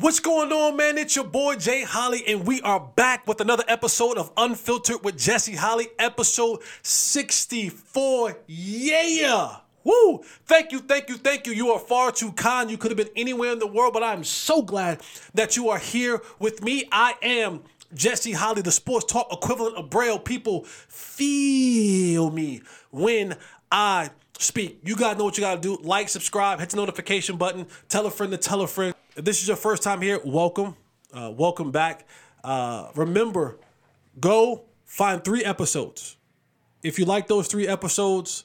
What's going on, man? It's your boy Jay Holly, and we are back with another episode of Unfiltered with Jesse Holly, episode 64. Yeah! Woo! Thank you, thank you, thank you. You are far too kind. You could have been anywhere in the world, but I'm so glad that you are here with me. I am Jesse Holly, the sports talk equivalent of Braille. People feel me when I speak. You gotta know what you gotta do. Like, subscribe, hit the notification button, tell a friend to tell a friend. If this is your first time here, welcome. Uh, welcome back. Uh, remember, go find three episodes. If you like those three episodes,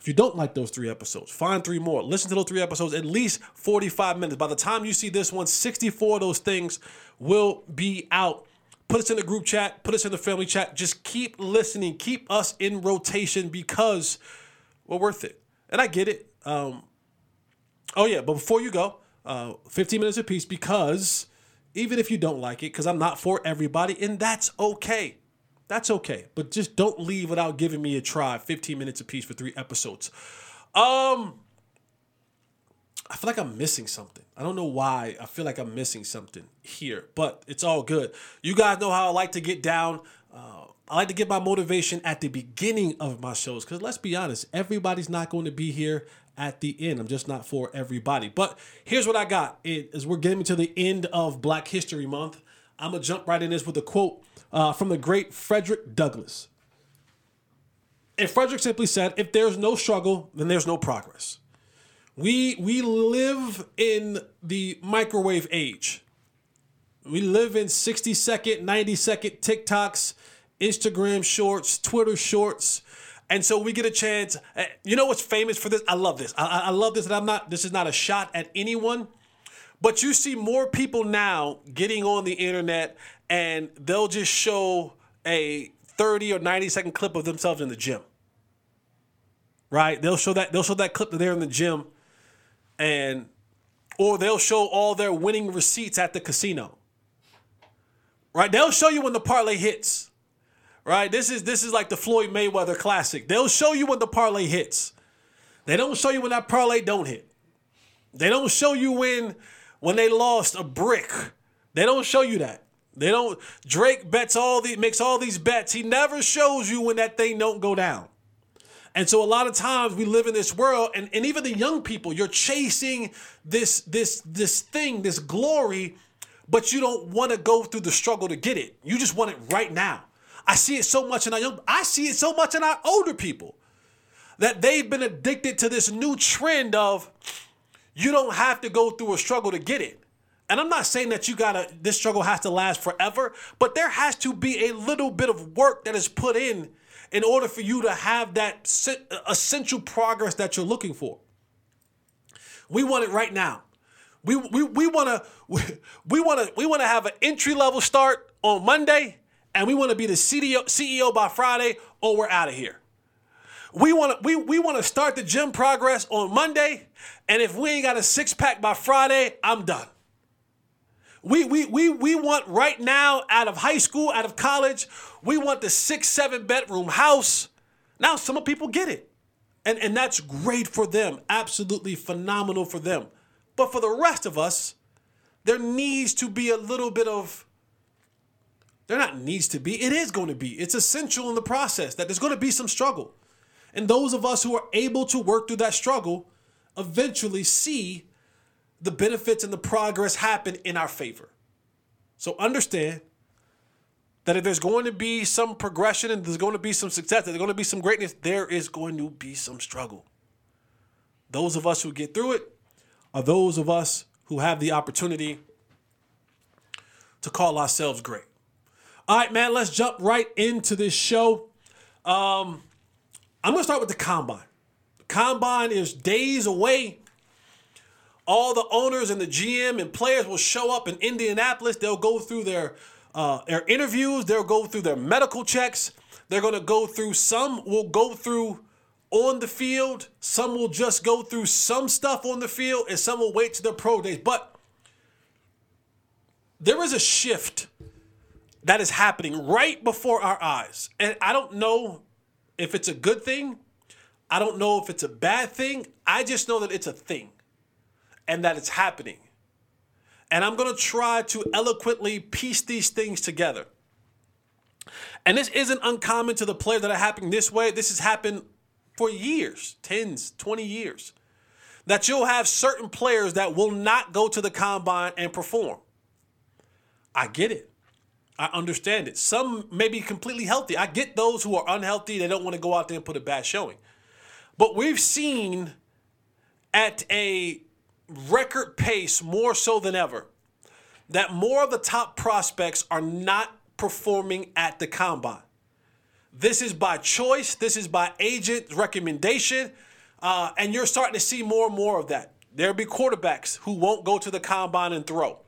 if you don't like those three episodes, find three more. Listen to those three episodes, at least 45 minutes. By the time you see this one, 64 of those things will be out. Put us in the group chat, put us in the family chat. Just keep listening, keep us in rotation because we're worth it. And I get it. Um, oh, yeah, but before you go, uh, 15 minutes apiece because even if you don't like it, because I'm not for everybody, and that's okay. That's okay. But just don't leave without giving me a try. 15 minutes apiece for three episodes. Um, I feel like I'm missing something. I don't know why. I feel like I'm missing something here, but it's all good. You guys know how I like to get down. Uh, I like to get my motivation at the beginning of my shows because let's be honest, everybody's not going to be here at the end. I'm just not for everybody. But here's what I got. It, as we're getting to the end of Black History Month, I'm gonna jump right in this with a quote uh, from the great Frederick Douglass. And Frederick simply said, "If there's no struggle, then there's no progress." We we live in the microwave age. We live in 60 second, 90 second TikToks, Instagram shorts, Twitter shorts. And so we get a chance. eh, You know what's famous for this? I love this. I, I I love this. And I'm not, this is not a shot at anyone, but you see more people now getting on the internet and they'll just show a 30 or 90 second clip of themselves in the gym. Right? They'll show that, they'll show that clip that they're in the gym and or they'll show all their winning receipts at the casino. Right? They'll show you when the parlay hits. Right? This is this is like the Floyd Mayweather classic. They'll show you when the parlay hits. They don't show you when that parlay don't hit. They don't show you when when they lost a brick. They don't show you that. They don't Drake bets all the makes all these bets. He never shows you when that thing don't go down. And so a lot of times we live in this world, and, and even the young people, you're chasing this this this thing, this glory, but you don't want to go through the struggle to get it. You just want it right now. I see it so much in our young, I see it so much in our older people that they've been addicted to this new trend of you don't have to go through a struggle to get it. And I'm not saying that you gotta this struggle has to last forever, but there has to be a little bit of work that is put in in order for you to have that essential progress that you're looking for. We want it right now. We we, we want to we, to we want to have an entry level start on Monday, and we want to be the CEO by Friday, or we're out of here. We want to we, we want to start the gym progress on Monday, and if we ain't got a six pack by Friday, I'm done. We, we, we, we want right now out of high school, out of college, we want the six, seven bedroom house. Now, some of people get it. And, and that's great for them. Absolutely phenomenal for them. But for the rest of us, there needs to be a little bit of, there not needs to be, it is going to be. It's essential in the process that there's going to be some struggle. And those of us who are able to work through that struggle eventually see the benefits and the progress happen in our favor. So understand that if there's going to be some progression and there's going to be some success, there's going to be some greatness, there is going to be some struggle. Those of us who get through it are those of us who have the opportunity to call ourselves great. All right, man, let's jump right into this show. Um, I'm going to start with the combine. Combine is days away all the owners and the GM and players will show up in Indianapolis. They'll go through their uh, their interviews. They'll go through their medical checks. They're gonna go through. Some will go through on the field. Some will just go through some stuff on the field, and some will wait to their pro days. But there is a shift that is happening right before our eyes, and I don't know if it's a good thing. I don't know if it's a bad thing. I just know that it's a thing and that it's happening. And I'm going to try to eloquently piece these things together. And this isn't uncommon to the players that are happening this way. This has happened for years, tens, 20 years. That you'll have certain players that will not go to the combine and perform. I get it. I understand it. Some may be completely healthy. I get those who are unhealthy, they don't want to go out there and put a bad showing. But we've seen at a record pace more so than ever that more of the top prospects are not performing at the combine. This is by choice, this is by agent recommendation, uh, and you're starting to see more and more of that. There'll be quarterbacks who won't go to the combine and throw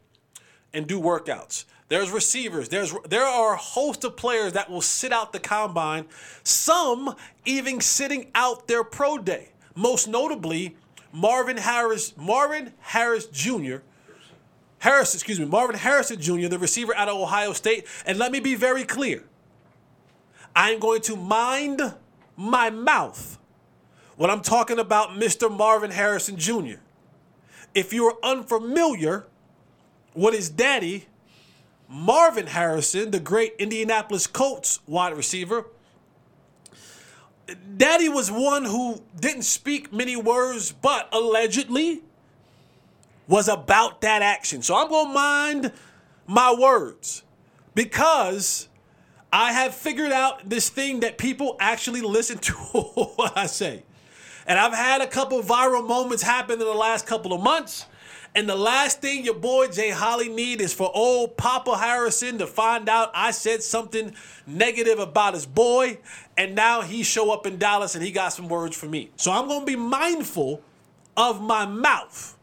and do workouts. There's receivers. There's there are a host of players that will sit out the combine. Some even sitting out their pro day. Most notably, Marvin Harris, Marvin Harris Jr. Harris, excuse me, Marvin Harrison Jr., the receiver out of Ohio State. And let me be very clear. I'm going to mind my mouth when I'm talking about Mr. Marvin Harrison Jr. If you're unfamiliar with his daddy, Marvin Harrison, the great Indianapolis Colts wide receiver. Daddy was one who didn't speak many words, but allegedly was about that action. So I'm going to mind my words because I have figured out this thing that people actually listen to what I say. And I've had a couple viral moments happen in the last couple of months. And the last thing your boy Jay Holly need is for old Papa Harrison to find out I said something negative about his boy, and now he show up in Dallas and he got some words for me. So I'm gonna be mindful of my mouth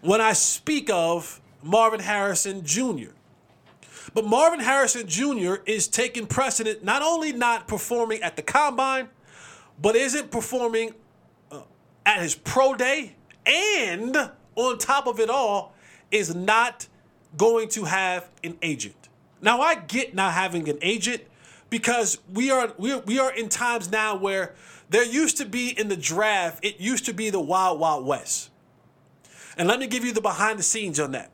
when I speak of Marvin Harrison Jr. But Marvin Harrison Jr. is taking precedent, not only not performing at the combine, but isn't performing uh, at his pro day and on top of it all is not going to have an agent. Now I get not having an agent because we are we are, we are in times now where there used to be in the draft, it used to be the wild wild west. And let me give you the behind the scenes on that.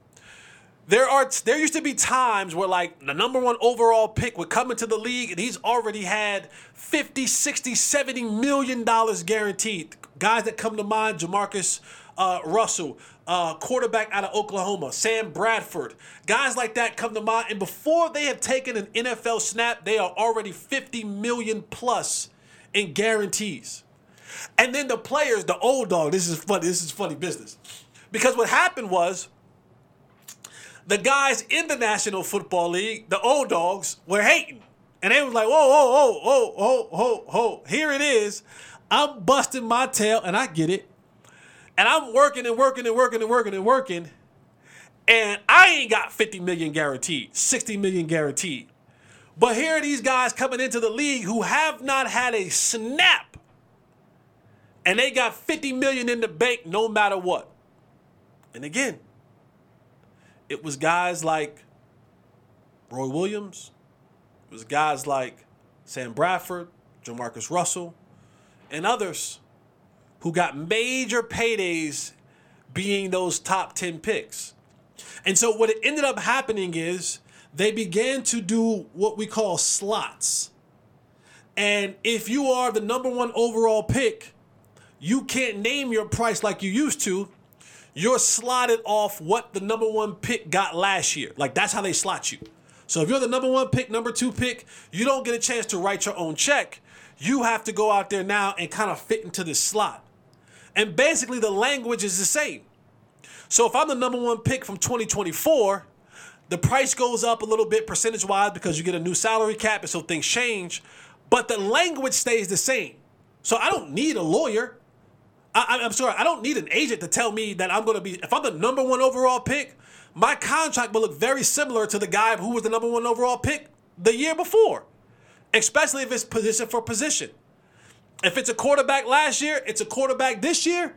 There are there used to be times where like the number 1 overall pick would come into the league and he's already had 50, 60, 70 million dollars guaranteed. Guys that come to mind, JaMarcus uh, Russell, uh, quarterback out of Oklahoma, Sam Bradford. Guys like that come to mind, and before they have taken an NFL snap, they are already 50 million plus in guarantees. And then the players, the old dog, this is funny, this is funny business. Because what happened was the guys in the National Football League, the old dogs, were hating. And they was like, whoa, whoa, whoa, whoa, whoa, whoa, whoa. Here it is. I'm busting my tail, and I get it. And I'm working and working and working and working and working. And I ain't got 50 million guaranteed, 60 million guaranteed. But here are these guys coming into the league who have not had a snap. And they got 50 million in the bank no matter what. And again, it was guys like Roy Williams, it was guys like Sam Bradford, JaMarcus Russell, and others who got major paydays being those top 10 picks. And so what ended up happening is they began to do what we call slots. And if you are the number one overall pick, you can't name your price like you used to. You're slotted off what the number one pick got last year. Like that's how they slot you. So if you're the number one pick, number two pick, you don't get a chance to write your own check. You have to go out there now and kind of fit into this slot. And basically, the language is the same. So if I'm the number one pick from 2024, the price goes up a little bit percentage wise because you get a new salary cap and so things change, but the language stays the same. So I don't need a lawyer. I, am sorry, I don't need an agent to tell me that I'm going to be, if I'm the number one overall pick, my contract will look very similar to the guy who was the number one overall pick the year before, especially if it's position for position. If it's a quarterback last year, it's a quarterback this year,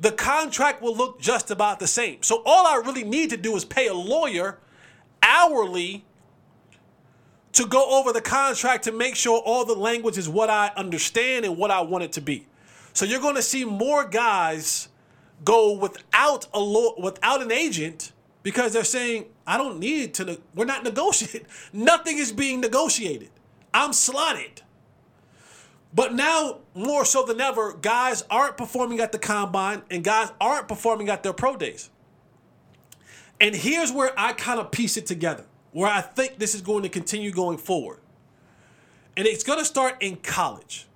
the contract will look just about the same. So all I really need to do is pay a lawyer hourly to go over the contract to make sure all the language is what I understand and what I want it to be. So you're going to see more guys go without a law, without an agent because they're saying I don't need to. We're not negotiating. Nothing is being negotiated. I'm slotted. But now, more so than ever, guys aren't performing at the combine and guys aren't performing at their pro days. And here's where I kind of piece it together, where I think this is going to continue going forward. And it's going to start in college.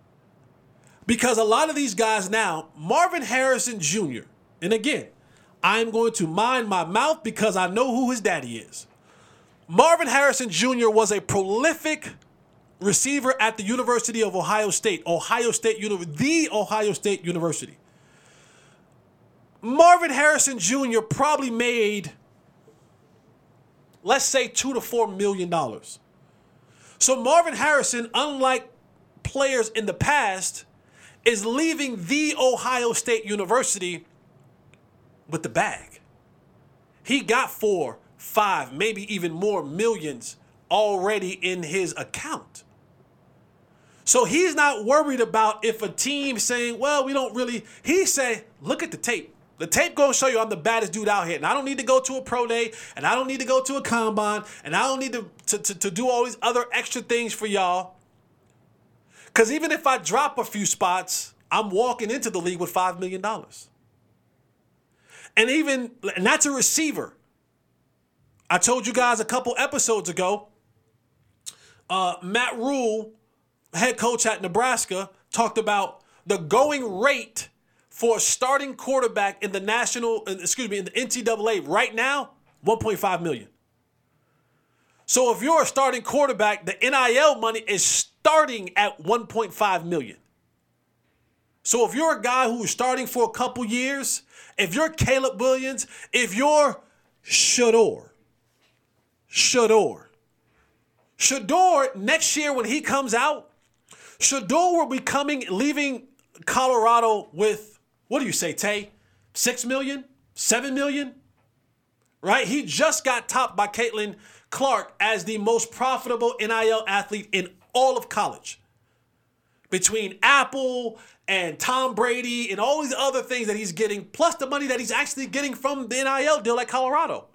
Because a lot of these guys now, Marvin Harrison Jr., and again, I'm going to mind my mouth because I know who his daddy is. Marvin Harrison Jr. was a prolific receiver at the University of Ohio State, Ohio State University, the Ohio State University. Marvin Harrison Jr. probably made, let's say, two to four million dollars. So Marvin Harrison, unlike players in the past, is leaving the Ohio State University with the bag. He got four, five, maybe even more millions already in his account. So he's not worried about if a team saying, well, we don't really. He say, look at the tape. The tape gonna show you I'm the baddest dude out here, and I don't need to go to a pro day, and I don't need to go to a combine, and I don't need to to, to, to do all these other extra things for y'all. Cause even if I drop a few spots, I'm walking into the league with five million dollars. And even and that's a receiver. I told you guys a couple episodes ago. Uh, Matt Rhule, head coach at Nebraska, talked about the going rate for a starting quarterback in the national, excuse me, in the NCAA right now, 1.5 million. So if you're a starting quarterback, the NIL money is starting at 1.5 million. So if you're a guy who's starting for a couple years, if you're Caleb Williams, if you're Shedeur, Shedeur, Shedeur next year when he comes out, Shedeur will be coming, leaving Colorado with what do you say, Tay? Six million, seven million, right? He just got topped by Caitlin Clark as the most profitable NIL athlete in all of college. Between Apple and Tom Brady and all these other things that he's getting, plus the money that he's actually getting from the NIL deal at Colorado.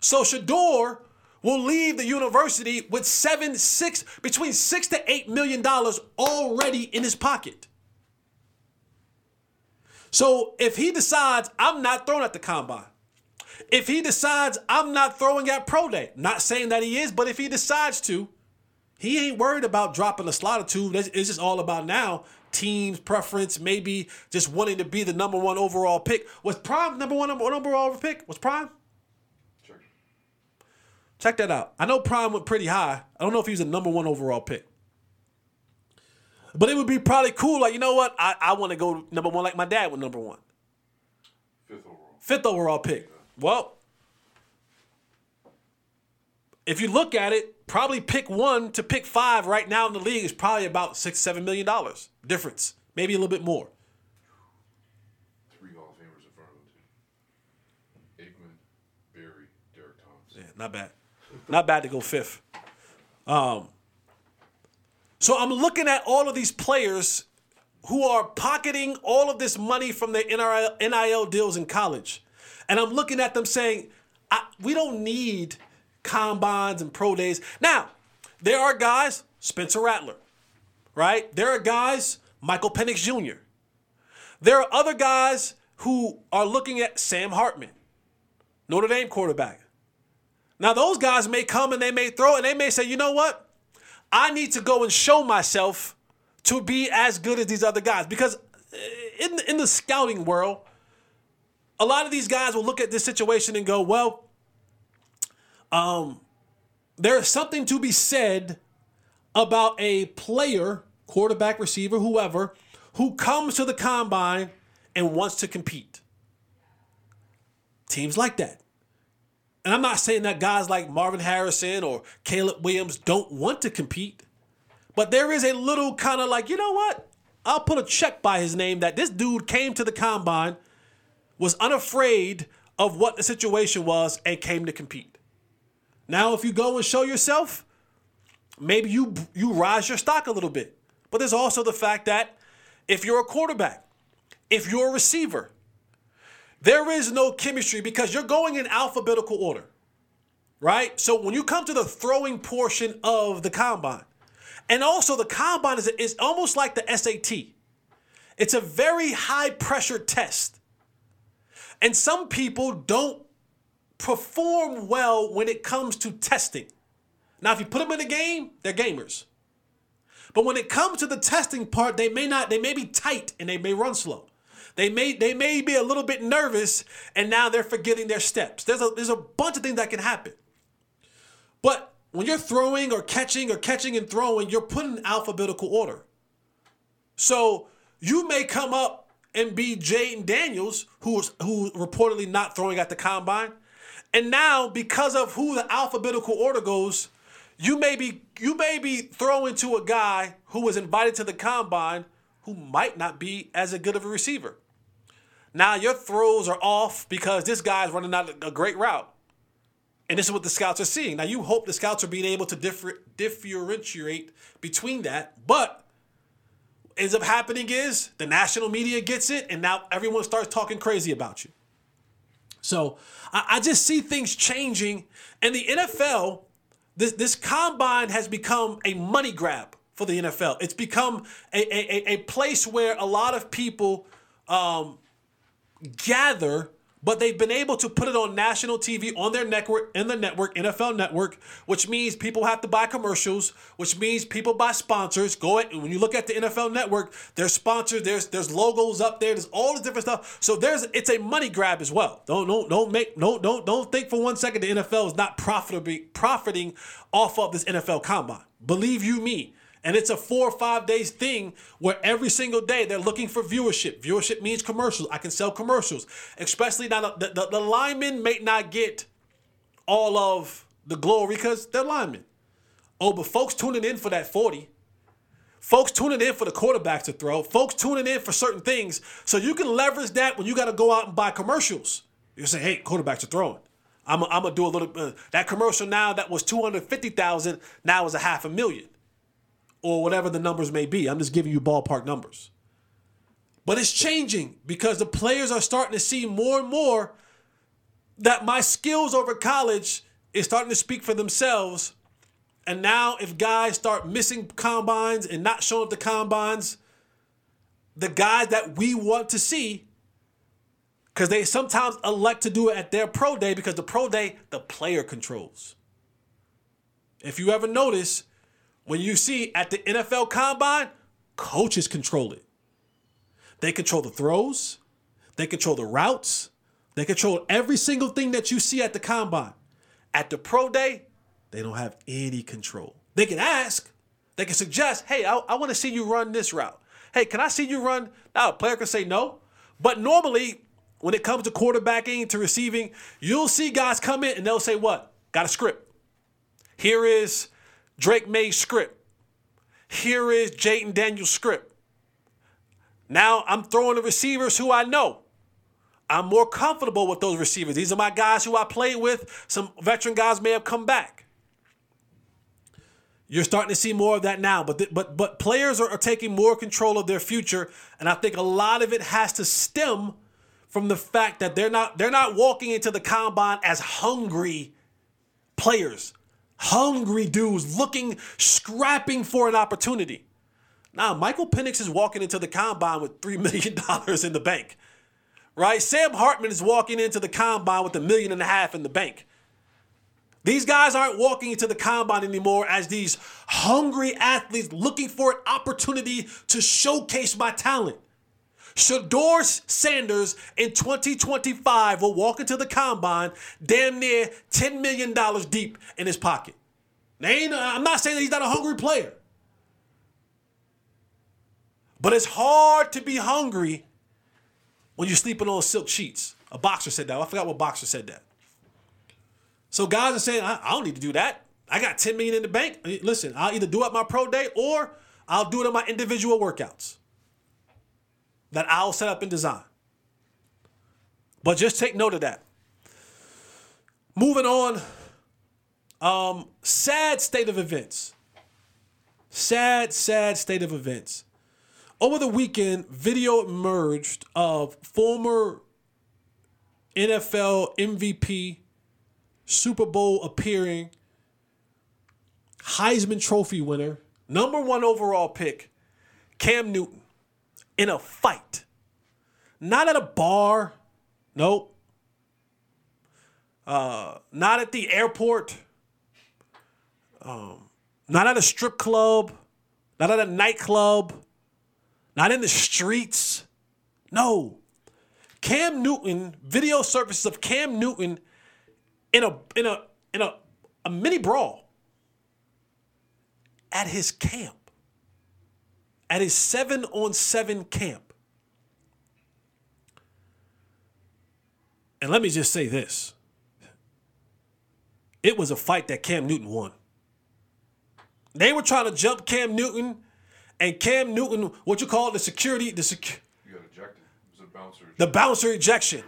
So Shedeur will leave the university with seven, six, between six to eight million dollars already in his pocket. So if he decides I'm not throwing at the combine, if he decides I'm not throwing at pro day, not saying that he is, but if he decides to, he ain't worried about dropping a slot or two. It's just all about now team's preference, maybe just wanting to be the number one overall pick. Was Prime number one number, overall pick? Was Prime? Check. That out. I know Prime went pretty high. I don't know if he was a number one overall pick. But it would be probably cool. Like, you know what? I, I want to go number one like my dad was number one. Fifth overall. Fifth overall pick. Well, if you look at it, probably pick one to pick five right now in the league is probably about six, seven million dollars difference. Maybe a little bit more. Three Hall of Famers in front of him, too. Aikman, Barry, Derrick Thomas. Yeah, not bad. Not bad to go fifth. Um, so I'm looking at all of these players who are pocketing all of this money from their NIL, NIL deals in college. And I'm looking at them saying, we don't need combines and pro days. Now, there are guys, Spencer Rattler, right? There are guys, Michael Penix Jr. There are other guys who are looking at Sam Hartman, Notre Dame quarterback. Now, those guys may come and they may throw and they may say, you know what? I need to go and show myself to be as good as these other guys because in in the scouting world, a lot of these guys will look at this situation and go, well, um, there's something to be said about a player, quarterback, receiver, whoever, who comes to the combine and wants to compete. Teams like that. And I'm not saying that guys like Marvin Harrison or Caleb Williams don't want to compete, but there is a little kind of like, you know what? I'll put a check by his name that this dude came to the combine, was unafraid of what the situation was, and came to compete. Now, if you go and show yourself, maybe you you rise your stock a little bit. But there's also the fact that if you're a quarterback, if you're a receiver, there is no chemistry because you're going in alphabetical order, right? So when you come to the throwing portion of the combine, and also the combine is, is almost like the SAT. It's a very high pressure test. And some people don't perform well when it comes to testing. Now, if you put them in a game, they're gamers. But when it comes to the testing part, they may not, they may be tight and they may run slow. They may they may be a little bit nervous and now they're forgetting their steps. There's a there's a bunch of things that can happen. But when you're throwing or catching or catching and throwing, you're put in alphabetical order. So you may come up and be Jayden Daniels, who's who reportedly not throwing at the combine. And now, because of who the alphabetical order goes, you may be you may be throwing to a guy who was invited to the combine who might not be as a good of a receiver. Now your throws are off because this guy's running out a great route. And this is what the scouts are seeing. Now you hope the scouts are being able to differ, differentiate between that, but ends up happening is the national media gets it, and now everyone starts talking crazy about you. So I, I just see things changing, and the NFL, this this combine has become a money grab for the NFL. It's become a a, a place where a lot of people um, gather but they've been able to put it on national TV on their network in the network NFL network, which means people have to buy commercials, which means people buy sponsors. Go ahead, when you look at the NFL network, there's sponsors, there's there's logos up there, there's all the different stuff. So there's it's a money grab as well. Don't don't don't make no don't don't think for one second the NFL is not profitably profiting off of this NFL combine. Believe you me, and it's a four or five days thing where every single day they're looking for viewership. Viewership means commercials. I can sell commercials, especially now the, the, the linemen may not get all of the glory because they're linemen. Oh, but folks tuning in for that 40. Folks tuning in for the quarterbacks to throw. Folks tuning in for certain things. So you can leverage that when you got to go out and buy commercials. You say, hey, quarterbacks are throwing. I'm going to do a little uh, that commercial now that was 250,000 now is a half a million or whatever the numbers may be. I'm just giving you ballpark numbers. But it's changing because the players are starting to see more and more that my skills over college is starting to speak for themselves. And now, if guys start missing combines and not showing up to combines, the guys that we want to see, because they sometimes elect to do it at their pro day because the pro day, the player controls. If you ever notice, when you see at the NFL combine, coaches control it. They control the throws, they control the routes, they control every single thing that you see at the combine. At the pro day, they don't have any control. They can ask, they can suggest, hey, I, I want to see you run this route. Hey, can I see you run? Now, a player can say no. But normally, when it comes to quarterbacking, to receiving, you'll see guys come in and they'll say, what? Got a script. Here is Drake Maye's script. Here is Jayden Daniels' script. Now I'm throwing the receivers who I know. I'm more comfortable with those receivers. These are my guys who I played with. Some veteran guys may have come back. You're starting to see more of that now, but th- but but players are, are taking more control of their future, and I think a lot of it has to stem from the fact that they're not they're not walking into the combine as hungry players hungry dudes looking, scrapping for an opportunity. Now, Michael Penix is walking into the combine with $3 million in the bank, right? Sam Hartman is walking into the combine with a million and a half in the bank. These guys aren't walking into the combine anymore as these hungry athletes looking for an opportunity to showcase my talent. Shedeur Sanders in 2025 will walk into the combine damn near $10 million deep in his pocket. I'm not saying that he's not a hungry player. But it's hard to be hungry when you're sleeping on silk sheets. A boxer said that. I forgot what boxer said that. So guys are saying, I, I don't need to do that. I got 10 million in the bank. Listen, I'll either do it my pro day or I'll do it on my individual workouts that I'll set up and design. But just take note of that. Moving on, um, sad state of events. Sad, sad state of events. Over the weekend, video emerged of former NFL MVP, Super Bowl appearing, Heisman Trophy winner, number one overall pick, Cam Newton, in a fight. Not at a bar. Nope. Uh, not at the airport. Um, not at a strip club. Not at a nightclub. Not in the streets. No. Cam Newton, video surfaces of Cam Newton in a in a in a, a mini brawl at his camp. At his seven on seven camp. And let me just say this. It was a fight that Cam Newton won. They were trying to jump Cam Newton, and Cam Newton, what you call the security, the sec- You got ejected. It was a bouncer. the bouncer ejection.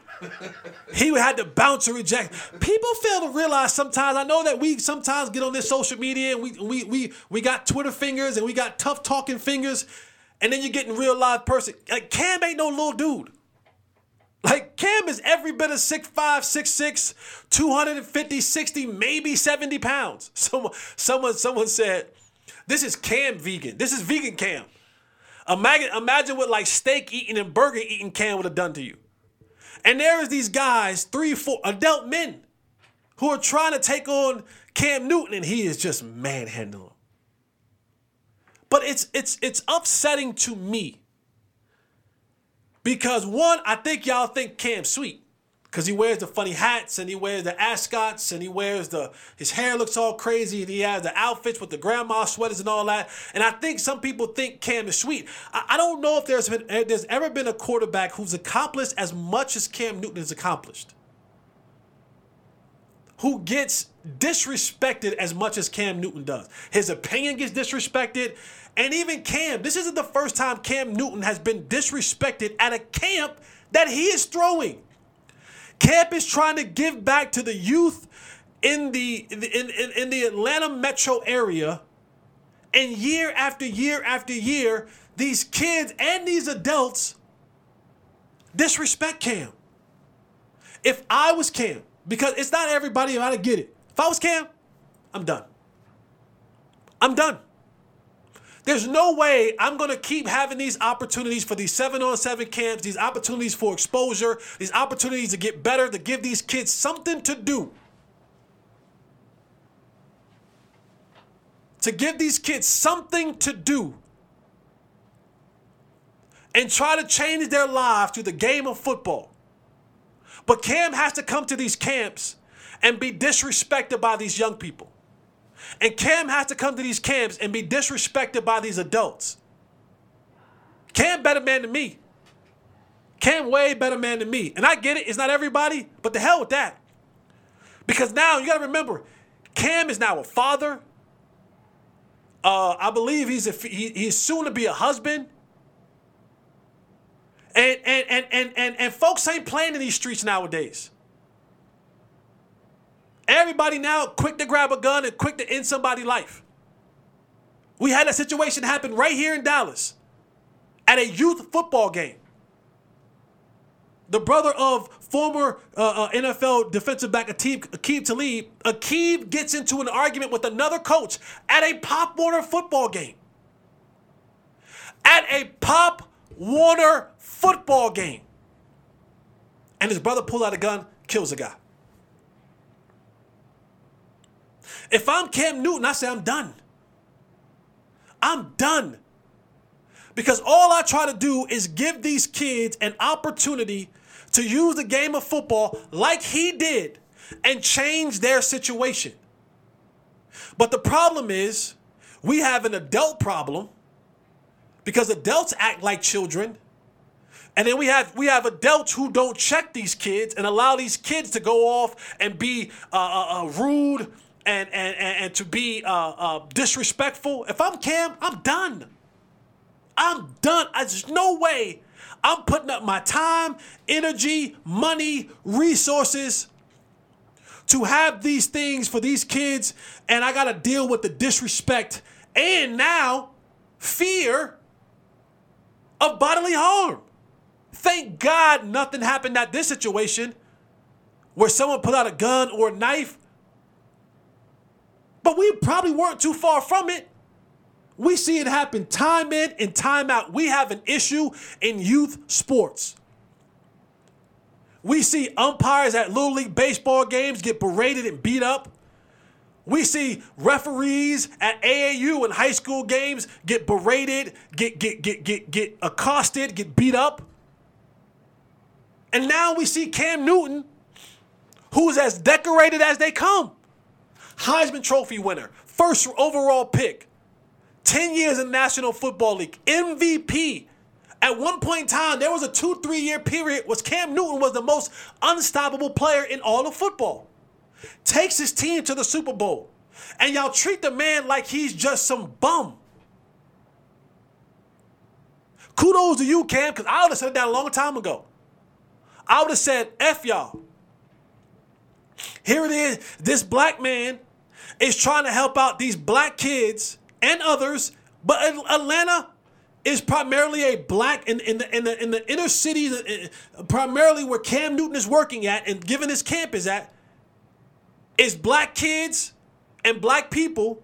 He had to bounce or reject. People fail to realize sometimes. I know that we sometimes get on this social media and we we we we got Twitter fingers and we got tough talking fingers, and then you're getting real live person. Like Cam ain't no little dude. Like Cam is every bit of 6'5, 6'6, 250, 60, maybe 70 pounds. Someone someone someone said, this is Cam vegan. This is vegan Cam. Imagine, imagine what like steak eating and burger eating Cam would have done to you. And there is these guys, three, four adult men, who are trying to take on Cam Newton, and he is just manhandling. But it's it's it's upsetting to me because one, I think y'all think Cam's sweet. Cause he wears the funny hats and he wears the ascots and he wears the his hair looks all crazy and he has the outfits with the grandma sweaters and all that. And I think some people think Cam is sweet. I, I don't know if there's been eh, there's ever been a quarterback who's accomplished as much as Cam Newton has accomplished. Who gets disrespected as much as Cam Newton does. His opinion gets disrespected. And even Cam, this isn't the first time Cam Newton has been disrespected at a camp that he is throwing. Camp is trying to give back to the youth in the in, in, in the Atlanta metro area. And year after year after year, these kids and these adults disrespect Cam. If I was Cam, because it's not everybody to get it. If I was Cam, I'm done. I'm done. There's no way I'm going to keep having these opportunities for these seven on seven camps, these opportunities for exposure, these opportunities to get better, to give these kids something to do. To give these kids something to do and try to change their lives through the game of football. But Cam has to come to these camps and be disrespected by these young people. And Cam has to come to these camps and be disrespected by these adults. Cam better man than me. Cam way better man than me. And I get it, it's not everybody, but the hell with that. Because now you gotta remember, Cam is now a father. Uh, I believe he's a, he, he's soon to be a husband. And and, and and and and folks ain't playing in these streets nowadays. Everybody now quick to grab a gun and quick to end somebody's life. We had a situation happen right here in Dallas at a youth football game. The brother of former uh, uh, NFL defensive back Aqib, Aqib Talib, Aqib gets into an argument with another coach at a Pop Warner football game. At a Pop Warner football game. And his brother pulls out a gun, kills a guy. If I'm Cam Newton, I say I'm done. I'm done. Because all I try to do is give these kids an opportunity to use the game of football like he did and change their situation. But the problem is, we have an adult problem because adults act like children. And then we have we have adults who don't check these kids and allow these kids to go off and be uh, uh, uh, rude and, and, and, and to be uh, uh, disrespectful. If I'm Cam, I'm done. I'm done. There's no way I'm putting up my time, energy, money, resources to have these things for these kids, and I got to deal with the disrespect and now fear of bodily harm. Thank God nothing happened at this situation, where someone put out a gun or a knife, but we probably weren't too far from it. We see it happen time in and time out. We have an issue in youth sports. We see umpires at Little League baseball games get berated and beat up. We see referees at AAU and high school games get berated, get get get get get accosted, get beat up. And now we see Cam Newton, who's as decorated as they come. Heisman Trophy winner, first overall pick, 10 years in National Football League, MVP. At one point in time, there was a two, three year period was Cam Newton was the most unstoppable player in all of football. Takes his team to the Super Bowl. And y'all treat the man like he's just some bum. Kudos to you, Cam, because I would have said that a long time ago. I would have said, F y'all. Here it is. This black man is trying to help out these black kids and others, but Atlanta is primarily a black in, in the in the in the inner city, uh, primarily where Cam Newton is working at and given his camp is at, is black kids and black people.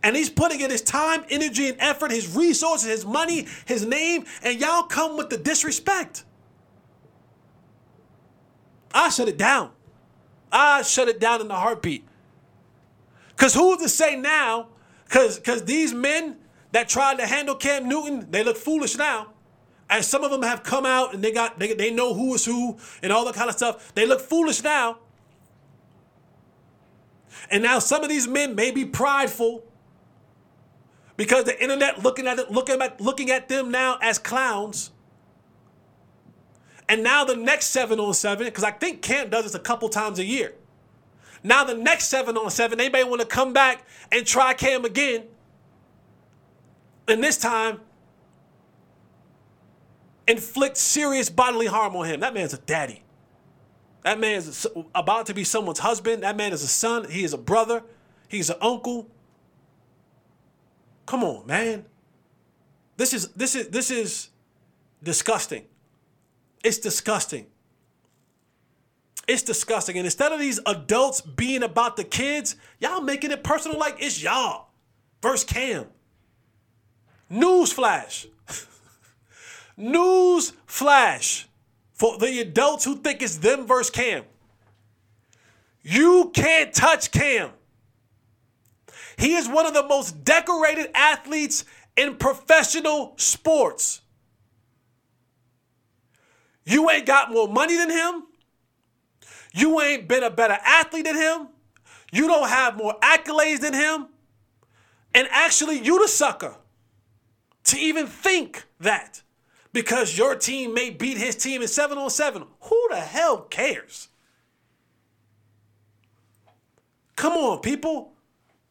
And he's putting in his time, energy, and effort, his resources, his money, his name, and y'all come with the disrespect. I shut it down. I shut it down in a heartbeat. Because who's to say now, because because these men that tried to handle Cam Newton, they look foolish now. And some of them have come out and they got they, they know who is who and all that kind of stuff. They look foolish now. And now some of these men may be prideful because the internet looking at it, looking at looking at them now as clowns. And now the next seven on seven, because I think Cam does this a couple times a year. Now the next seven on seven, anybody want to come back and try Cam again? And this time, inflict serious bodily harm on him. That man's a daddy. That man is about to be someone's husband. That man is a son. He is a brother. He's an uncle. Come on, man. This is this is this is disgusting. It's disgusting. It's disgusting. And instead of these adults being about the kids, y'all making it personal like it's y'all versus Cam. News flash. News flash for the adults who think it's them versus Cam. You can't touch Cam. He is one of the most decorated athletes in professional sports. You ain't got more money than him. You ain't been a better athlete than him. You don't have more accolades than him. And actually, you the sucker to even think that because your team may beat his team in seven on seven. Who the hell cares? Come on, people.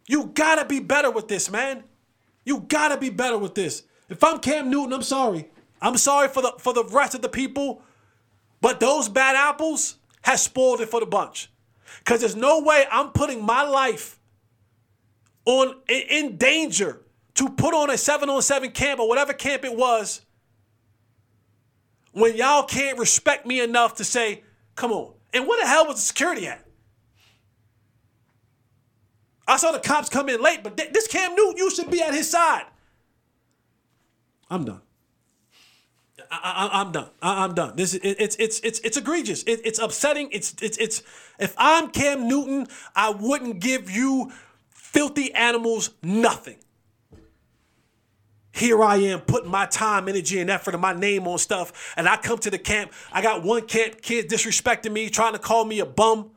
You gotta be better with this, man. You gotta be better with this. If I'm Cam Newton, I'm sorry. I'm sorry for the for the rest of the people but those bad apples has spoiled it for the bunch. Because there's no way I'm putting my life on in danger to put on a seven on seven camp or whatever camp it was when y'all can't respect me enough to say, come on. And where the hell was the security at? I saw the cops come in late, but this Cam Newton, you should be at his side. I'm done. I, am done. I, am done. This is it's it's it's it's egregious. It, it's upsetting. It's it's it's. If I'm Cam Newton, I wouldn't give you filthy animals nothing. Here I am putting my time, energy, and effort and my name on stuff, and I come to the camp. I got one camp kid disrespecting me, trying to call me a bum.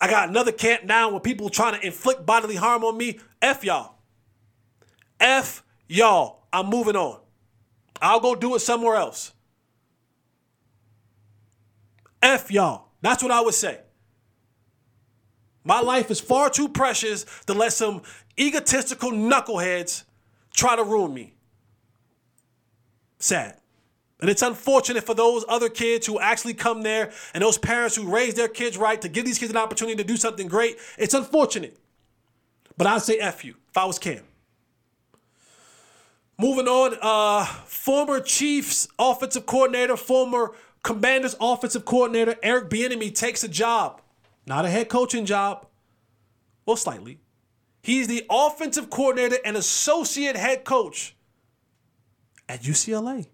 I got another camp now where people trying to inflict bodily harm on me. F y'all. F y'all. I'm moving on. I'll go do it somewhere else. F y'all. That's what I would say. My life is far too precious to let some egotistical knuckleheads try to ruin me. Sad. And it's unfortunate for those other kids who actually come there and those parents who raise their kids right to give these kids an opportunity to do something great. It's unfortunate. But I'd say F you if I was Cam. Moving on, uh, former Chiefs offensive coordinator, former Commanders offensive coordinator Eric Bieniemy takes a job, not a head coaching job, well, slightly. He's the offensive coordinator and associate head coach at UCLA.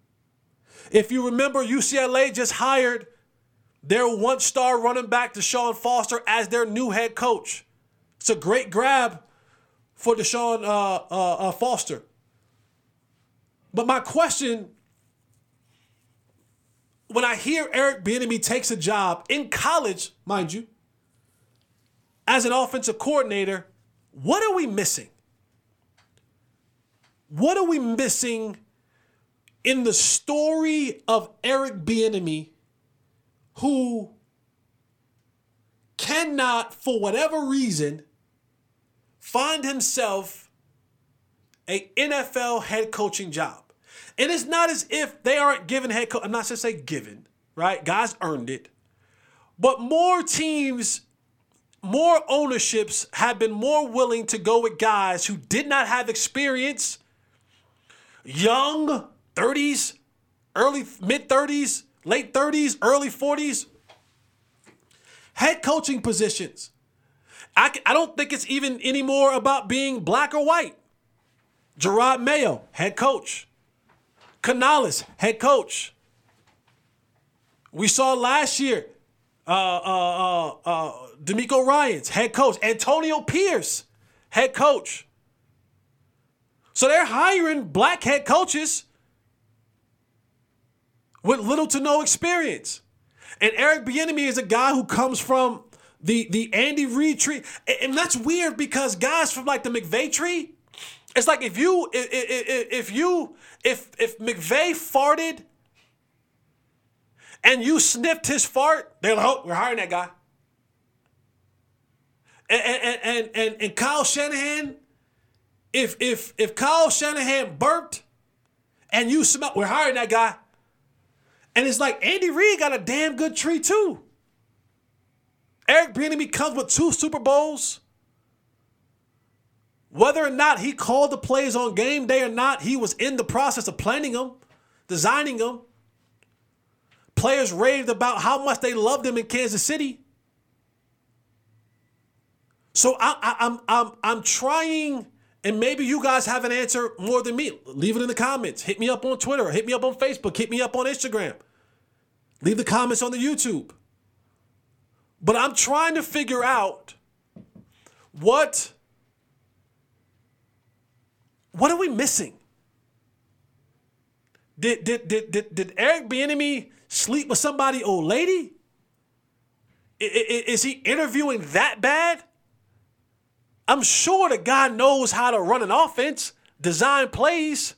If you remember, UCLA just hired their one star running back, Deshaun Foster, as their new head coach. It's a great grab for Deshaun uh, uh, uh, Foster. But my question when I hear Eric Bieniemy takes a job in college, mind you, as an offensive coordinator, what are we missing? What are we missing in the story of Eric Bieniemy, who cannot, for whatever reason, find himself a NFL head coaching job? And it's not as if they aren't given head coach. I'm not to say given, right? Guys earned it. But more teams, more ownerships have been more willing to go with guys who did not have experience, young, 30s, early, mid 30s, late 30s, early 40s. Head coaching positions. I, I don't think it's even anymore about being black or white. Jerod Mayo, head coach. Canales, head coach. We saw last year, uh, uh, uh, uh, DeMeco Ryans, head coach. Antonio Pierce, head coach. So they're hiring black head coaches with little to no experience. And Eric Bieniemy is a guy who comes from the the Andy Reid tree, and that's weird because guys from like the McVay tree, it's like if you if, if, if you if if McVay farted and you sniffed his fart, they're like, oh, we're hiring that guy. And and and and, and Kyle Shanahan, if if if Kyle Shanahan burped and you smell, we're hiring that guy. And it's like Andy Reid got a damn good tree too. Eric Bieniemy comes with two Super Bowls. Whether or not he called the plays on game day or not, he was in the process of planning them, designing them. Players raved about how much they loved him in Kansas City. So I, I, I'm I'm I'm trying, and maybe you guys have an answer more than me. Leave it in the comments. Hit me up on Twitter. Hit me up on Facebook. Hit me up on Instagram. Leave the comments on the YouTube. But I'm trying to figure out what what are we missing? Did did did did, did Eric Bieniemy sleep with somebody old lady? Is he interviewing that bad? I'm sure the guy knows how to run an offense, design plays.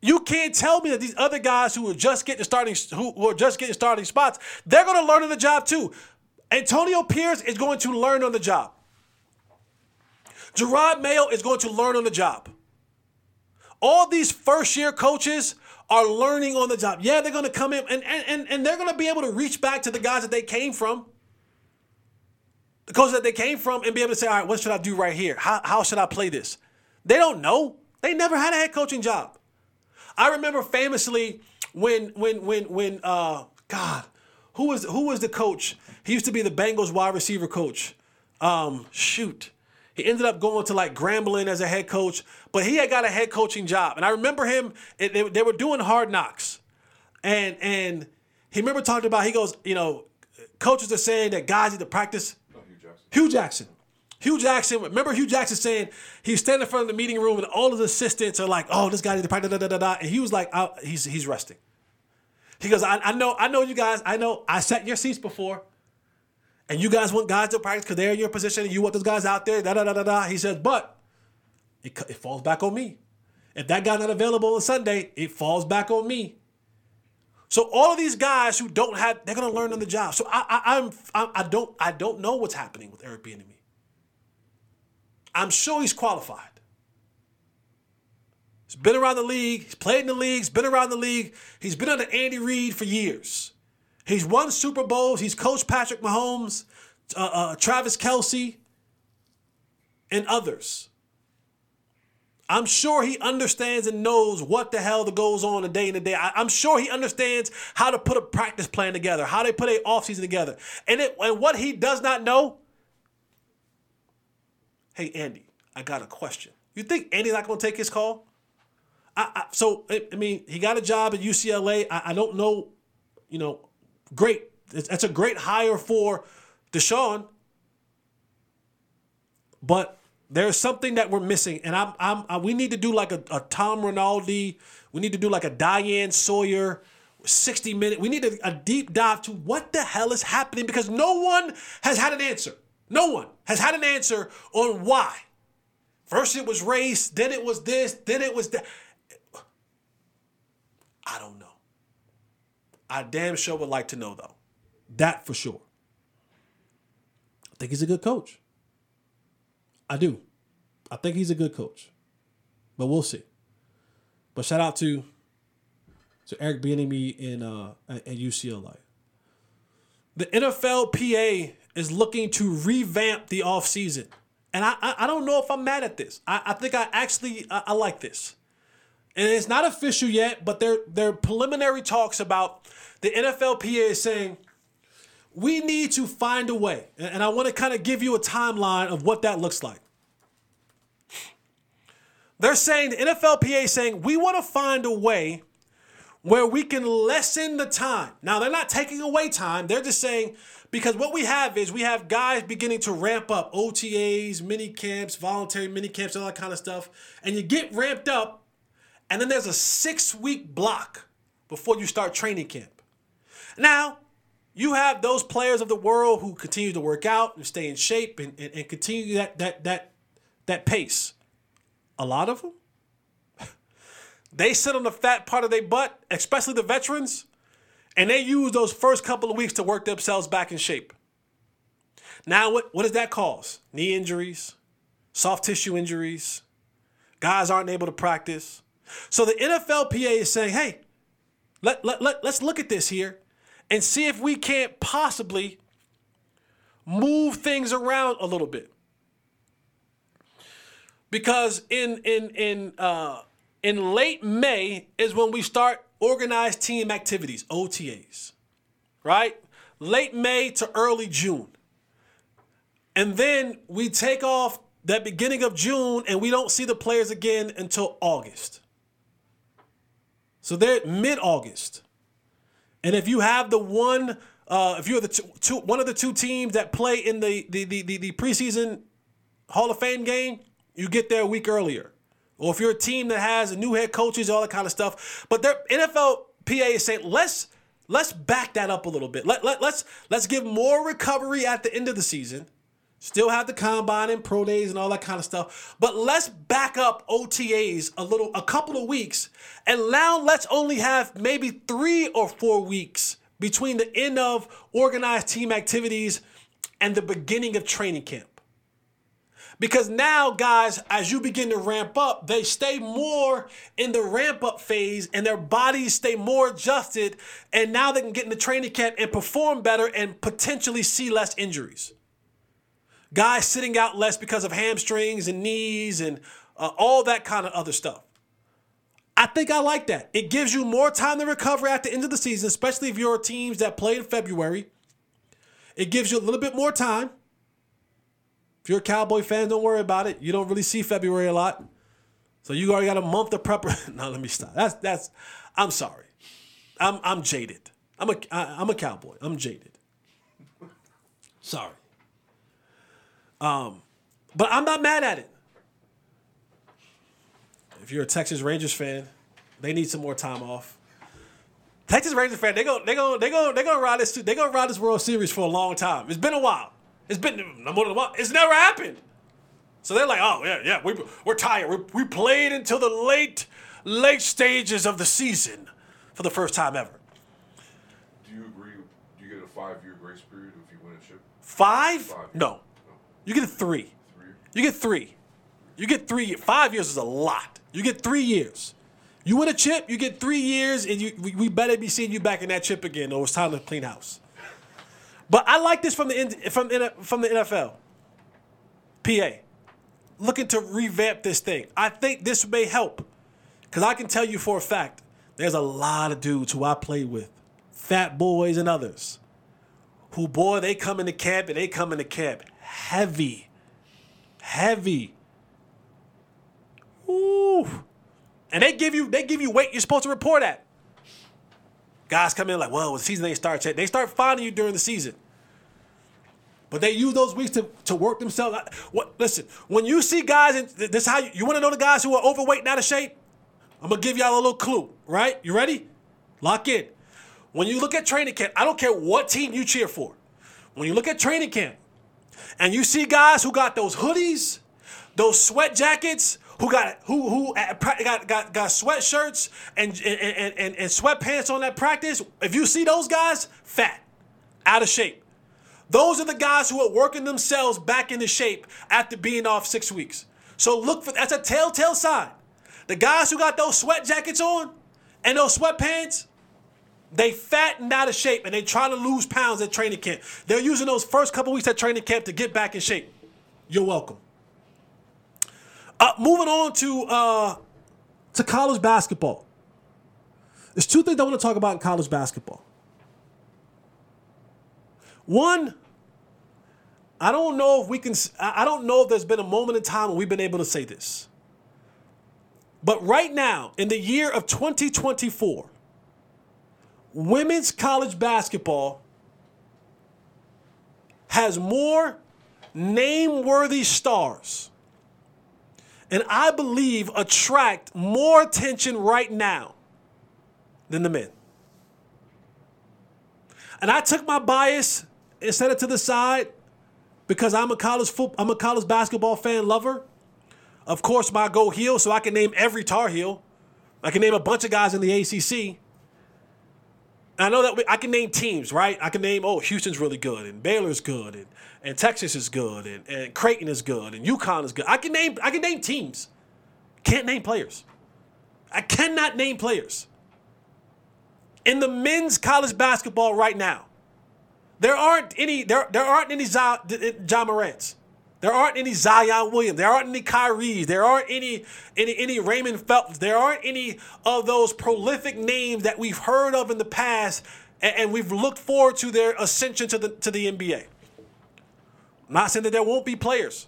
You can't tell me that these other guys who are just getting starting who are just getting starting spots, they're going to learn on the job too. Antonio Pierce is going to learn on the job. Jerod Mayo is going to learn on the job. All these first year coaches are learning on the job. Yeah, they're going to come in and, and, and they're going to be able to reach back to the guys that they came from, the coaches that they came from, and be able to say, all right, what should I do right here? How, how should I play this? They don't know. They never had a head coaching job. I remember famously when when when when uh God, who was who was the coach? He used to be the Bengals wide receiver coach. Um, shoot. He ended up going to like Grambling as a head coach, but he had got a head coaching job. And I remember him, it, they, they were doing hard knocks. And and he remember talking about, he goes, you know, coaches are saying that guys need to practice. Oh, Hue Jackson. Hue Jackson. Hue Jackson, remember Hue Jackson saying he's standing in front of the meeting room and all of the assistants are like, oh, this guy needs to practice, da, da, da, da. And he was like, oh, he's, he's resting. He goes, I, I know, I know you guys, I know, I sat in your seats before and you guys want guys to practice because they're in your position and you want those guys out there, da da da da da. He says, but it, it falls back on me. If that guy's not available on Sunday, it falls back on me. So all of these guys who don't have, they're gonna learn on the job. So I, I, I'm, I, I don't, I don't know what's happening with Eric Bieniemy. I'm sure he's qualified. He's been around the league. He's played in the league. He's been around the league. He's been under Andy Reid for years. He's won Super Bowls. He's coached Patrick Mahomes, uh, uh, Travis Kelce, and others. I'm sure he understands and knows what the hell that goes on a day in a day. I, am sure he understands how to put a practice plan together, how they put a offseason together. And it and what he does not know. Hey Andy, I got a question. You think Andy's not going to take his call? I, I, so I mean, he got a job at UCLA. I, I don't know, you know, great. It's a great hire for Deshaun, but there's something that we're missing, and I'm, I'm I, we need to do like a, a Tom Rinaldi. We need to do like a Diane Sawyer. 60 minute. We need a, a deep dive to what the hell is happening because no one has had an answer. No one has had an answer on why. First it was race, then it was this, then it was that. I don't know. I damn sure would like to know though. That for sure. I think he's a good coach. I do. I think he's a good coach. But we'll see. But shout out to to Eric Bieniemy in uh, at, at UCLA. The NFLPA is looking to revamp the offseason. And I, I, I don't know if I'm mad at this. I, I think I actually I, I like this. And it's not official yet, but there are preliminary talks about the NFLPA is saying we need to find a way. And I want to kind of give you a timeline of what that looks like. They're saying, the NFLPA is saying, we want to find a way where we can lessen the time. Now, they're not taking away time. They're just saying, because what we have is we have guys beginning to ramp up OTAs, mini camps, voluntary mini camps, all that kind of stuff. And you get ramped up, and then there's a six week block before you start training camp. Now, you have those players of the world who continue to work out and stay in shape and, and, and continue that that that that pace. A lot of them, they sit on the fat part of their butt, especially the veterans, and they use those first couple of weeks to work themselves back in shape. Now, what, what does that cause? Knee injuries, soft tissue injuries, guys aren't able to practice. So the NFLPA is saying, hey, let, let, let, let's look at this here and see if we can't possibly move things around a little bit. Because in in in uh, in late May is when we start organized team activities, OTAs, right? Late May to early June. And then we take off that beginning of June and we don't see the players again until August. So they're mid August. And if you have the one, uh, if you're the two, two, one of the two teams that play in the, the, the, the, the preseason Hall of Fame game, you get there a week earlier. Or if you're a team that has a new head coaches, all that kind of stuff. But their NFL PA is saying let's let's back that up a little bit. Let, let, let's let's give more recovery at the end of the season. Still have the combine and pro days and all that kind of stuff. But let's back up OTAs a little, a couple of weeks. And now let's only have maybe three or four weeks between the end of organized team activities and the beginning of training camp. Because now, guys, as you begin to ramp up, they stay more in the ramp up phase and their bodies stay more adjusted. And now they can get into training camp and perform better and potentially see less injuries guys sitting out less because of hamstrings and knees and uh, all that kind of other stuff. I think I like that. It gives you more time to recover at the end of the season, especially if you're teams that play in February. It gives you a little bit more time. If you're a Cowboy fan, don't worry about it. You don't really see February a lot. So you already got a month of preparation. no, let me stop. That's that's I'm sorry. I'm I'm jaded. I'm a I'm a cowboy. I'm jaded. Sorry. Um, but I'm not mad at it. If you're a Texas Rangers fan, they need some more time off. Texas Rangers fan, they go, they go, they go, they gonna ride this. They gonna ride this World Series for a long time. It's been a while. It's been no more than a while. It's never happened. So they're like, oh yeah, yeah, we we're tired. We, we played until the late late stages of the season for the first time ever. Do you agree? Do you get a five year grace period if you win a chip? Five? Five. No. You get a three. You get three. You get three. Five years is a lot. You get three years. You win a chip, you get three years, and you we, we better be seeing you back in that chip again, or it's time to clean house. But I like this from the from from the NFL. PA. looking to revamp this thing. I think this may help. Because I can tell you for a fact, there's a lot of dudes who I play with, fat boys and others, who, boy, they come into camp and they come into camp heavy. Heavy. Ooh. And they give you they give you weight you're supposed to report at. Guys come in like, well, the season ain't start. They start finding you during the season. But they use those weeks to, to work themselves. out. What? Listen, when you see guys, and this how you, you want to know the guys who are overweight and out of shape. I'm gonna give y'all a little clue. Right? You ready? Lock in. When you look at training camp, I don't care what team you cheer for. When you look at training camp, and you see guys who got those hoodies, those sweat jackets, who got who who got got got sweatshirts and and, and and sweatpants on that practice. If you see those guys, fat, out of shape. Those are the guys who are working themselves back into shape after being off six weeks. So look for that's a telltale sign. The guys who got those sweat jackets on and those sweatpants, they fat and out of shape and they try to lose pounds at training camp. They're using those first couple weeks at training camp to get back in shape. You're welcome. Uh, moving on to uh, to college basketball. There's two things I want to talk about in college basketball. One, I don't know if we can. I don't know if there's been a moment in time when we've been able to say this. But right now, in the year of 2024, women's college basketball has more name worthy stars and I believe attract more attention right now than the men. And I took my bias and set it to the side because I'm a college foot, I'm a college basketball fan lover. Of course, my go heel, so I can name every Tar Heel. I can name a bunch of guys in the ACC. I know that we, I can name teams, right? I can name, oh, Houston's really good, and Baylor's good, and and Texas is good, and, and Creighton is good, and UConn is good. I can name I can name teams. Can't name players. I cannot name players. In the men's college basketball right now, there aren't any there, there aren't any Ja Morants. There aren't any Zion Williams. There aren't any Kyries. There aren't any any any Raymond Feltons. There aren't any of those prolific names that we've heard of in the past, and, and we've looked forward to their ascension to the to the NBA. Not saying that there won't be players.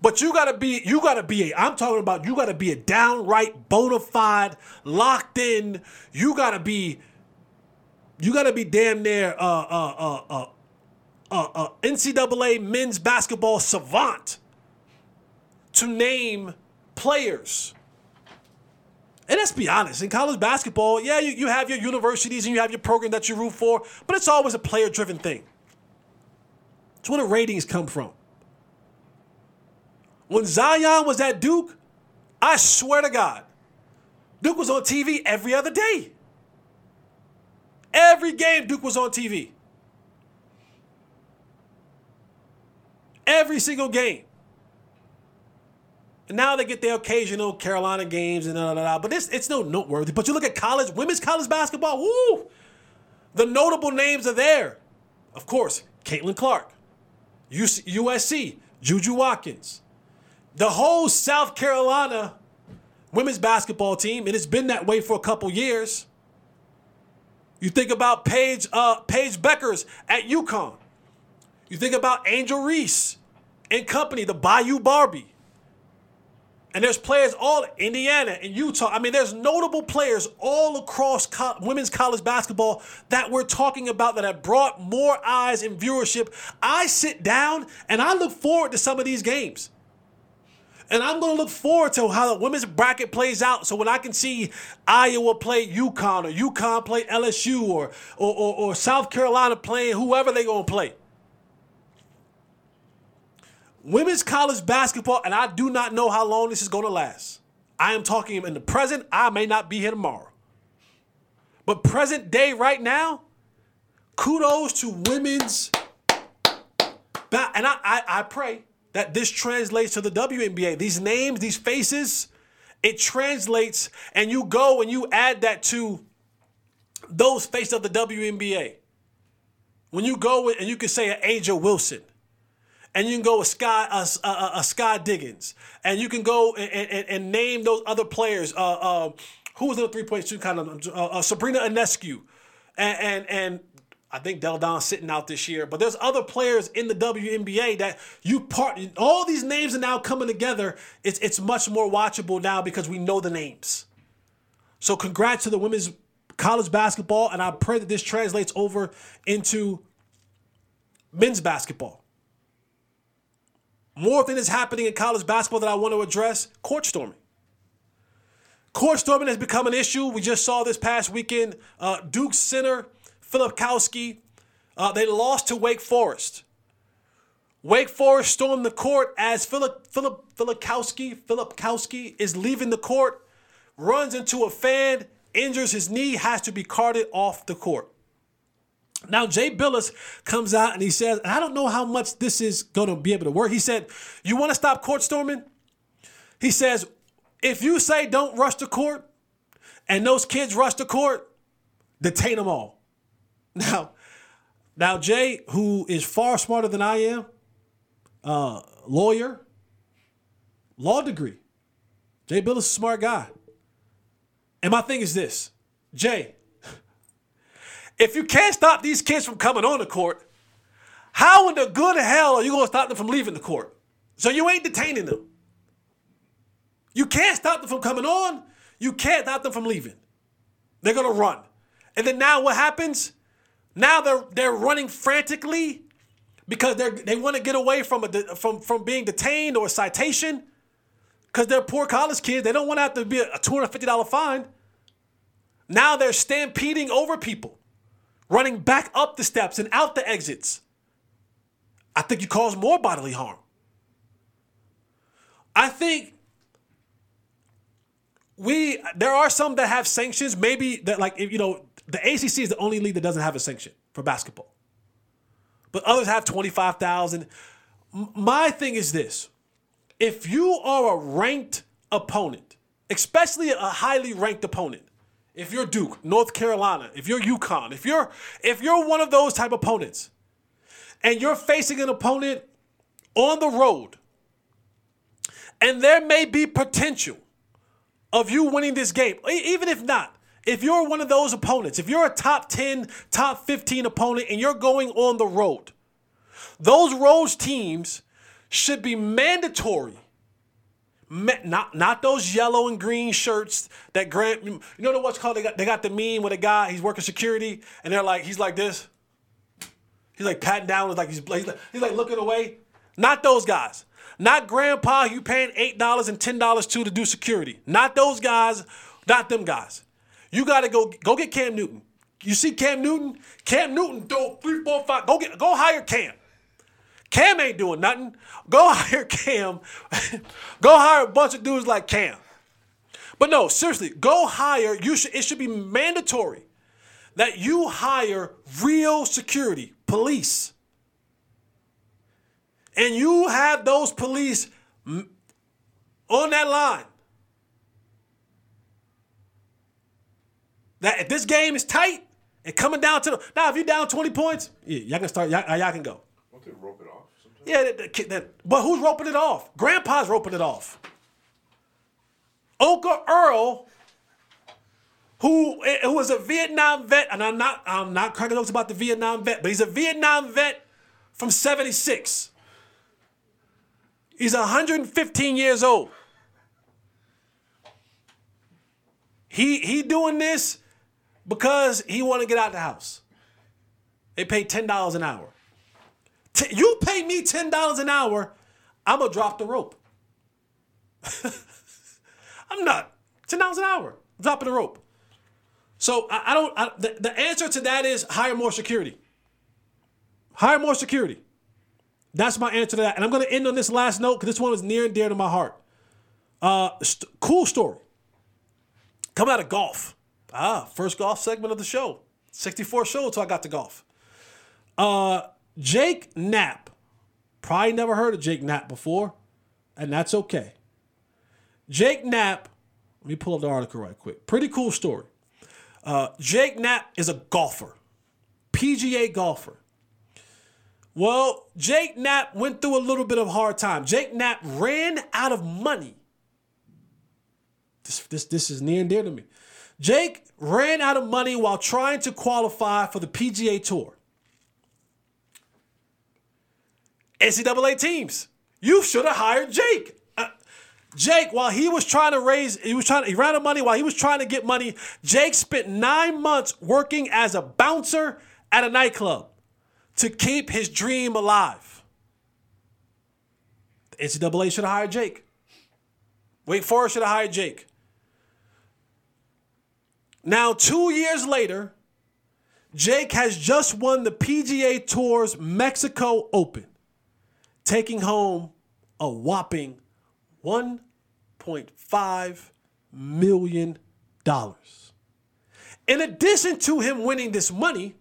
But you gotta be, you gotta be a, I'm talking about you gotta be a downright bona fide, locked in, you gotta be, you gotta be damn near uh uh uh uh uh NCAA men's basketball savant to name players. And let's be honest, in college basketball, yeah, you, you have your universities and you have your program that you root for, but it's always a player driven thing. It's where the ratings come from. When Zion was at Duke, I swear to God, Duke was on TV every other day. Every game, Duke was on TV. Every single game. And now they get their occasional Carolina games and da, da, da, but it's, it's no noteworthy. But you look at college, women's college basketball, woo! The notable names are there. Of course, Caitlin Clark, USC, Juju Watkins, the whole South Carolina women's basketball team, and it's been that way for a couple years. You think about Paige, uh, Paige Bueckers at UConn. You think about Angel Reese and company, the Bayou Barbie. And there's players all Indiana and Utah. I mean, there's notable players all across co- women's college basketball that we're talking about that have brought more eyes and viewership. I sit down and I look forward to some of these games. And I'm going to look forward to how the women's bracket plays out. So when I can see Iowa play UConn or UConn play LSU or, or, or, or South Carolina playing whoever they're going to play women's college basketball, and I do not know how long this is going to last. I am talking in the present. I may not be here tomorrow. But present day, right now, kudos to women's. Ba- and I, I, I pray that this translates to the WNBA. These names, these faces, it translates, and you go and you add that to those faces of the WNBA. When you go and you can say an A'ja Wilson, and you can go with Sky uh, uh, uh, Sky Diggins, and you can go and, and, and name those other players. Uh, uh, who was in the three point kind of uh, uh, Sabrina Ionescu, and and, and I think Delle Donne's sitting out this year, but there's other players in the WNBA that you part. All these names are now coming together. It's it's much more watchable now because we know the names. So congrats to the women's college basketball, and I pray that this translates over into men's basketball. More thing is happening in college basketball that I want to address: court storming. Court storming has become an issue. We just saw this past weekend. Uh, Duke center Filipowski, uh, they lost to Wake Forest. Wake Forest stormed the court as Philip Philip Filipowski Filipowski is leaving the court, runs into a fan, injures his knee, has to be carted off the court. Now Jay Bilas comes out and he says, and I don't know how much this is going to be able to work. He said, "You want to stop court storming?" He says, "If you say don't rush the court, and those kids rush the court, detain them all." Now, now Jay, who is far smarter than I am, uh, lawyer, law degree. Jay Bilas is a smart guy. And my thing is this, Jay, if you can't stop these kids from coming on the court, how in the good hell are you going to stop them from leaving the court? So you ain't detaining them. You can't stop them from coming on. You can't stop them from leaving. They're going to run. And then now what happens? Now they're they're running frantically because they they want to get away from a from from being detained or a citation because they're poor college kids. They don't want to have to be a two hundred fifty dollar fine. Now they're stampeding over people, running back up the steps and out the exits. I think you cause more bodily harm. I think we there are some that have sanctions. Maybe that like you know the ACC is the only league that doesn't have a sanction for basketball. But others have 25,000. My thing is this if you are a ranked opponent, especially a highly ranked opponent, if you're Duke, North Carolina, if you're UConn, if you're if you're one of those type opponents, and you're facing an opponent on the road, and there may be potential of you winning this game, even if not, if you're one of those opponents, if you're a top 10, top 15 opponent and you're going on the road, those road teams should be mandatory. Not not those yellow and green shirts that Grant. You know what's called? They got they got the meme with a guy. He's working security, and they're like he's like this. He's like patting down, with like he's he's like, he's like looking away. Not those guys. Not grandpa you paying eight dollars and ten dollars to to do security. Not those guys. Not them guys. You got to go go get Cam Newton. You see Cam Newton? Cam Newton do three, four, five. Go get go hire Cam. Cam ain't doing nothing. Go hire Cam. go hire a bunch of dudes like Cam. But no, seriously, go hire. You should. It should be mandatory that you hire real security, police, and you have those police on that line That if this game is tight and coming down to the now, if you're down 20 points, yeah, y'all can start. Y'all, y'all can go. Rope it? Yeah, that, that, that, but who's roping it off? Grandpa's roping it off. Oka Earl, who eh, who was a Vietnam vet, and I'm not I'm not cracking jokes about the Vietnam vet, but he's a Vietnam vet from '76. He's 115 years old. He he doing this because he want to get out the house. They pay ten dollars an hour. T- you pay me ten dollars an hour, I'm gonna drop the rope. I'm not ten dollars an hour. Dropping the rope. So I, I don't. I, the, the answer to that is hire more security. Hire more security. That's my answer to that. And I'm gonna end on this last note because this one was near and dear to my heart. Uh, st- cool story. Come out of golf. Ah, first golf segment of the show. 64 shows until I got to golf. Uh, Jake Knapp. Probably never heard of Jake Knapp before, and that's okay. Jake Knapp, let me pull up the article right quick. Pretty cool story. Uh, Jake Knapp is a golfer, PGA golfer. Well, Jake Knapp went through a little bit of hard time. Jake Knapp ran out of money. This, this, this is near and dear to me. Jake ran out of money while trying to qualify for the PGA Tour. NCAA teams, you should have hired Jake. Uh, Jake, while he was trying to raise, he was trying, to, he ran out of money while he was trying to get money. Jake spent nine months working as a bouncer at a nightclub to keep his dream alive. The NCAA should have hired Jake. Wake Forest should have hired Jake. Now, two years later, Jake has just won the PGA Tour's Mexico Open, taking home a whopping $1.5 million. In addition to him winning this money,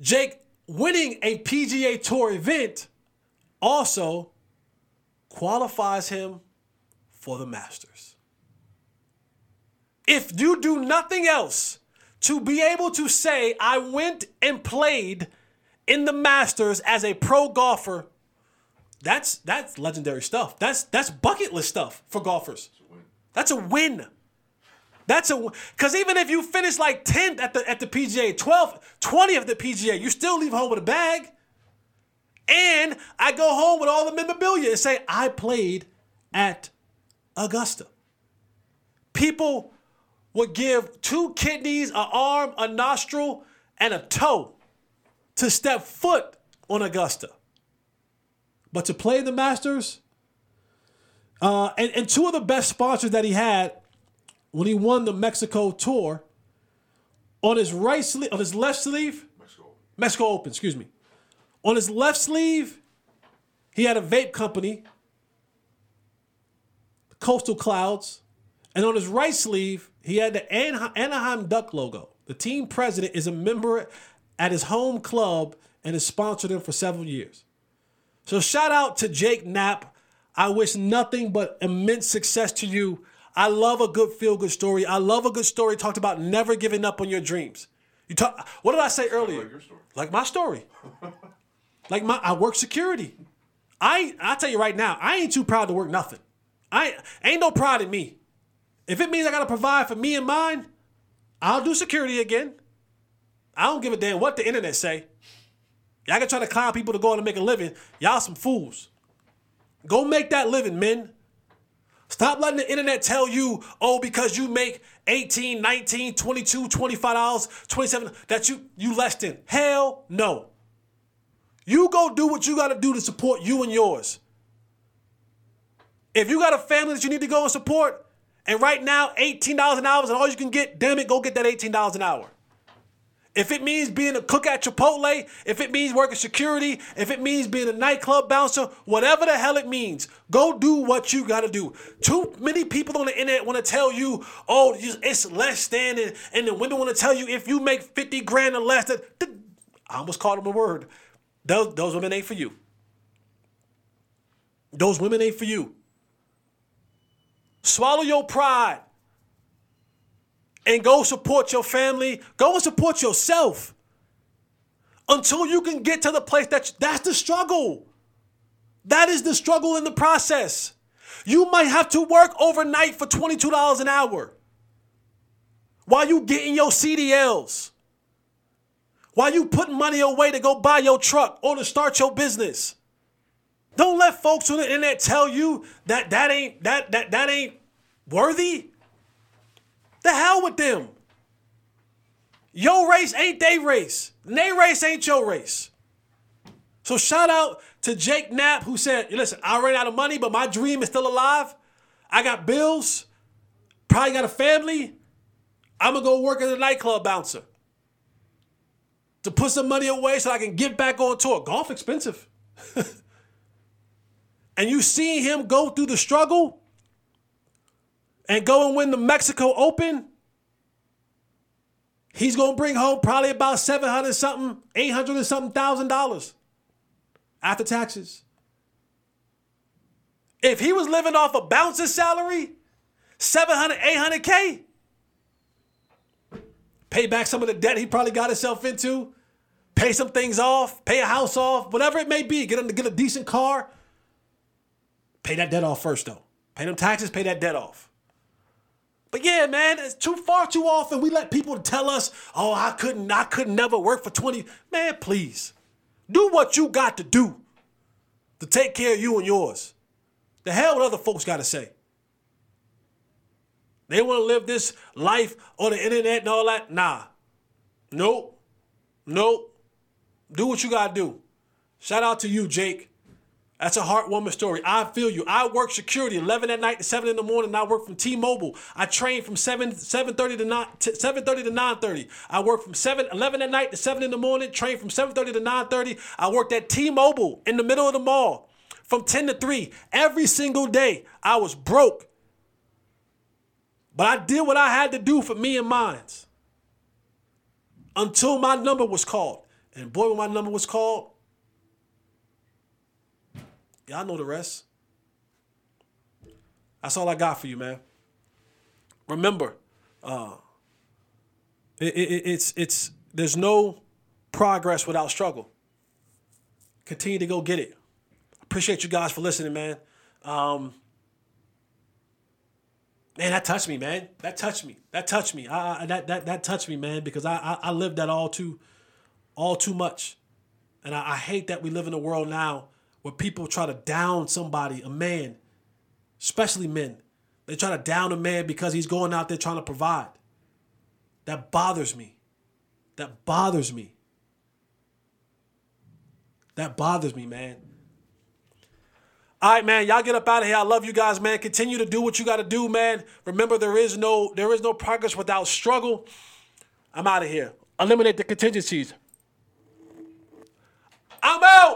Jake winning a PGA Tour event also qualifies him for the Masters. If you do nothing else to be able to say, I went and played in the Masters as a pro golfer, that's that's legendary stuff. That's that's bucket list stuff for golfers. That's a win. That's a because even if you finish like 10th at the at the PGA, 12th, 20th at the PGA, you still leave home with a bag. And I go home with all the memorabilia and say I played at Augusta. People would give two kidneys, an arm, a nostril, and a toe to step foot on Augusta. But to play the Masters, uh, and, and two of the best sponsors that he had when he won the Mexico tour, on his right sleeve, on his left sleeve, Mexico. Mexico Open, excuse me. On his left sleeve, he had a vape company, Coastal Clouds, and on his right sleeve, he had the Anaheim, Anaheim Duck logo. The team president is a member at his home club and has sponsored him for several years. So shout out to Jake Knapp. I wish nothing but immense success to you. I love a good feel good story. I love a good story talked about never giving up on your dreams. You talk. What did I say earlier? Like your story. Like my story. like my I work security. I I tell you right now, I ain't too proud to work nothing. I ain't no pride in me. If it means I gotta provide for me and mine, I'll do security again. I don't give a damn what the internet say. Y'all can try to clown people to go out and make a living. Y'all some fools. Go make that living, men. Stop letting the internet tell you, oh, because you make 18, 19, 22, 25 dollars, 27, that you you less than. Hell no. You go do what you gotta do to support you and yours. If you got a family that you need to go and support, and right now $18 an hour is all you can get, damn it, go get that $18 an hour. If it means being a cook at Chipotle, if it means working security, if it means being a nightclub bouncer, whatever the hell it means, go do what you gotta do. Too many people on the internet wanna tell you, oh, it's less than, and, and the women wanna tell you if you make 50 grand or less, that, I almost called them a word. Those, those women ain't for you. Those women ain't for you. Swallow your pride and go support your family. Go and support yourself until you can get to the place that that's the struggle. That is the struggle in the process. You might have to work overnight for $22 an hour while you getting your CDLs. While you putting money away to go buy your truck or to start your business. Don't let folks on the internet tell you that that ain't that that that ain't worthy. The hell with them. Your race ain't they race. They race ain't your race. So shout out to Jake Knapp who said, listen, I ran out of money, but my dream is still alive. I got bills, probably got a family. I'm gonna go work as a nightclub bouncer. To put some money away so I can get back on tour. Golf expensive. and you see him go through the struggle and go and win the Mexico Open, he's gonna bring home probably about 700 something, 800 and something thousand dollars after taxes. If he was living off a bouncer's salary, 700, 800K, pay back some of the debt he probably got himself into, pay some things off, pay a house off, whatever it may be. Get a, get a decent car. Pay that debt off first, though. Pay them taxes, pay that debt off. But yeah, man, it's too far too often we let people tell us, "Oh, I couldn't, I could never work for 20." Man, please. Do what you got to do to take care of you and yours. The hell what other folks got to say. They want to live this life on the internet and all that. Nah. Nope. Nope. Do what you got to do. Shout out to you, Jake. That's a heartwarming story. I feel you. I work security 11 at night to 7 in the morning. I work from T-Mobile. I train from 7 7:30 to 9 7:30 to 9:30. I work from 7 11 at night to 7 in the morning. Train from 7:30 to 9:30. I worked at T-Mobile in the middle of the mall from 10 to 3 every single day. I was broke. But I did what I had to do for me and mine until my number was called. And boy, when my number was called, Y'all know the rest. That's all I got for you, man. Remember, uh, it, it, it's it's there's no progress without struggle. Continue to go get it. Appreciate you guys for listening, man. Um, man, that touched me, man. That touched me. That touched me. I, I that that that touched me, man, because I, I I lived that all too, all too much, and I, I hate that we live in a world now where people try to down somebody, a man, especially men. They try to down a man because he's going out there trying to provide. That bothers me. That bothers me. That bothers me, man. All right, man. Y'all get up out of here. I love you guys, man. Continue to do what you got to do, man. Remember, there is no there is no progress without struggle. I'm out of here. Eliminate the contingencies. I'm out.